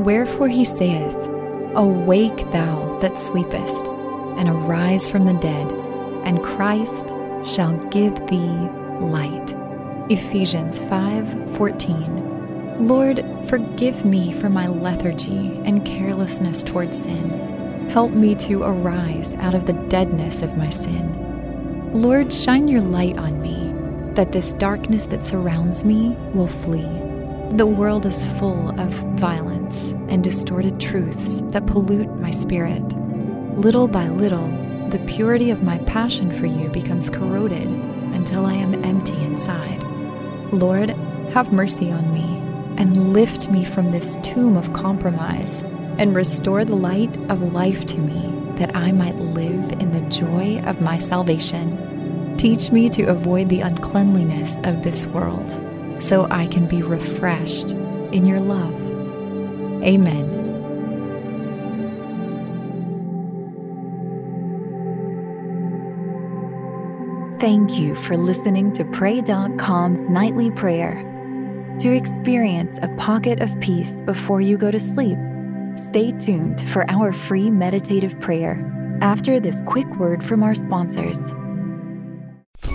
Wherefore he saith, Awake thou that sleepest, and arise from the dead, and Christ shall give thee light. Ephesians 5:14. Lord, forgive me for my lethargy and carelessness toward sin. Help me to arise out of the deadness of my sin. Lord, shine your light on me, that this darkness that surrounds me will flee. The world is full of violence and distorted truths that pollute my spirit. Little by little, the purity of my passion for you becomes corroded until I am empty inside. Lord, have mercy on me and lift me from this tomb of compromise and restore the light of life to me that I might live in the joy of my salvation. Teach me to avoid the uncleanliness of this world so I can be refreshed in your love. Amen. Thank you for listening to Pray.com's nightly prayer. To experience a pocket of peace before you go to sleep, stay tuned for our free meditative prayer after this quick word from our sponsors.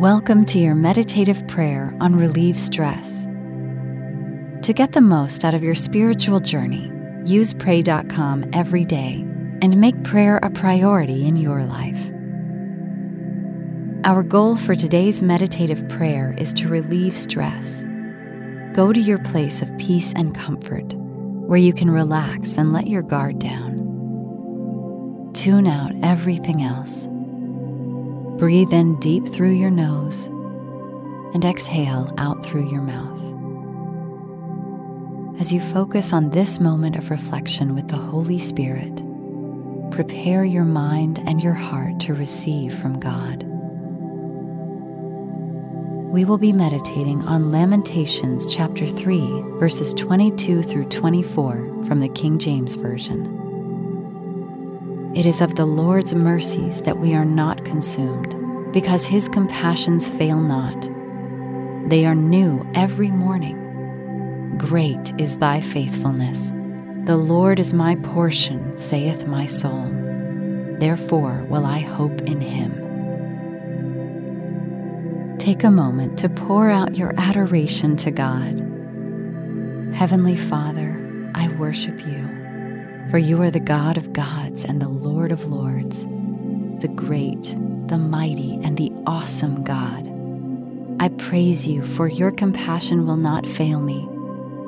Welcome to your meditative prayer on Relieve Stress. To get the most out of your spiritual journey, use Pray.com every day and make prayer a priority in your life. Our goal for today's meditative prayer is to relieve stress. Go to your place of peace and comfort where you can relax and let your guard down. Tune out everything else. Breathe in deep through your nose and exhale out through your mouth. As you focus on this moment of reflection with the Holy Spirit, prepare your mind and your heart to receive from God. We will be meditating on Lamentations chapter 3, verses 22 through 24 from the King James Version. It is of the Lord's mercies that we are not consumed, because his compassions fail not. They are new every morning. Great is thy faithfulness. The Lord is my portion, saith my soul. Therefore will I hope in him. Take a moment to pour out your adoration to God. Heavenly Father, I worship you, for you are the God of gods and the Lord of lords, the great, the mighty, and the awesome God. I praise you, for your compassion will not fail me,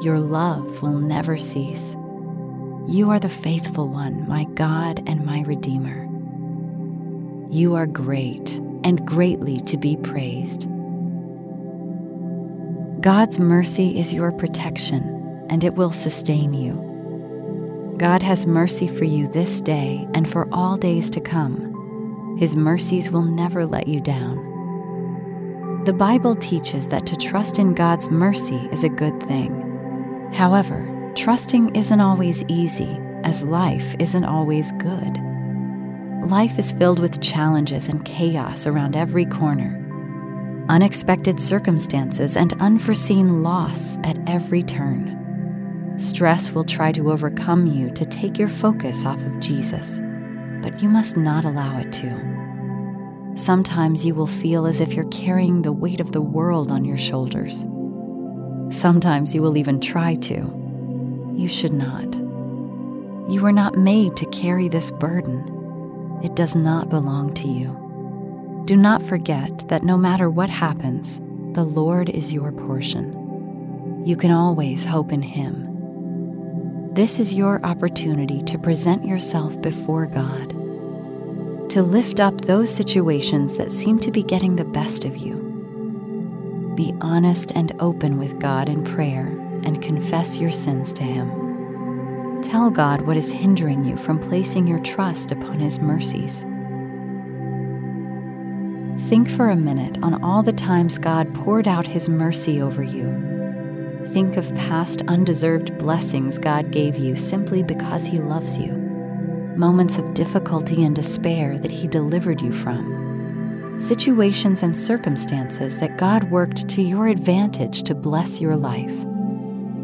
your love will never cease. You are the faithful one, my God and my Redeemer. You are great and greatly to be praised. God's mercy is your protection, and it will sustain you. God has mercy for you this day and for all days to come. His mercies will never let you down. The Bible teaches that to trust in God's mercy is a good thing. However, trusting isn't always easy, as life isn't always good. Life is filled with challenges and chaos around every corner, unexpected circumstances, and unforeseen loss at every turn. Stress will try to overcome you to take your focus off of Jesus, but you must not allow it to. Sometimes you will feel as if you're carrying the weight of the world on your shoulders. Sometimes you will even try to. You should not. You were not made to carry this burden. It does not belong to you. Do not forget that no matter what happens, the Lord is your portion. You can always hope in Him. This is your opportunity to present yourself before God, to lift up those situations that seem to be getting the best of you, Be honest and open with God in prayer and confess your sins to Him. Tell God what is hindering you from placing your trust upon His mercies. Think for a minute on all the times God poured out His mercy over you. Think of past undeserved blessings God gave you simply because He loves you, moments of difficulty and despair that He delivered you from, situations and circumstances that God worked to your advantage to bless your life.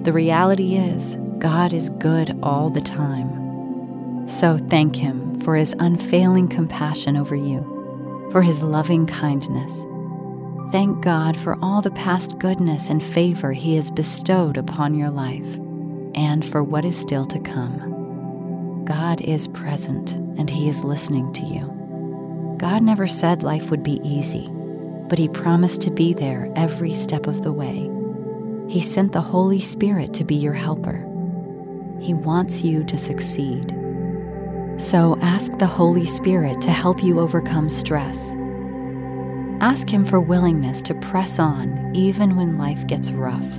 The reality is, God is good all the time. So thank Him for His unfailing compassion over you for his loving kindness. Thank God for all the past goodness and favor he has bestowed upon your life, and for what is still to come. God is present, and he is listening to you. God never said life would be easy, but he promised to be there every step of the way. He sent the Holy Spirit to be your helper. He wants you to succeed. So ask the Holy Spirit to help you overcome stress. Ask Him for willingness to press on even when life gets rough.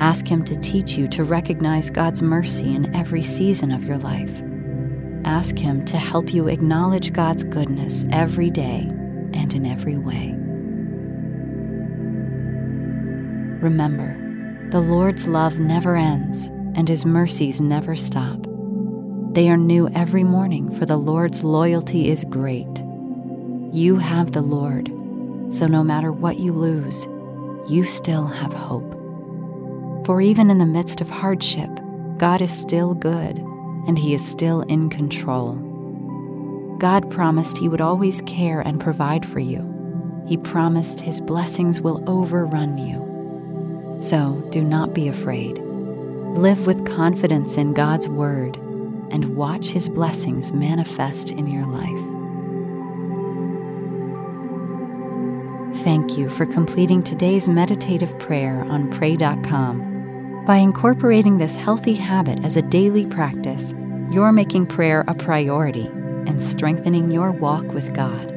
Ask Him to teach you to recognize God's mercy in every season of your life. Ask Him to help you acknowledge God's goodness every day and in every way. Remember, the Lord's love never ends and His mercies never stop. They are new every morning, for the Lord's loyalty is great. You have the Lord, so no matter what you lose, you still have hope. For even in the midst of hardship, God is still good, and He is still in control. God promised He would always care and provide for you. He promised His blessings will overrun you. So do not be afraid. Live with confidence in God's Word and watch His blessings manifest in your life. Thank you for completing today's meditative prayer on Pray.com. By incorporating this healthy habit as a daily practice, you're making prayer a priority and strengthening your walk with God.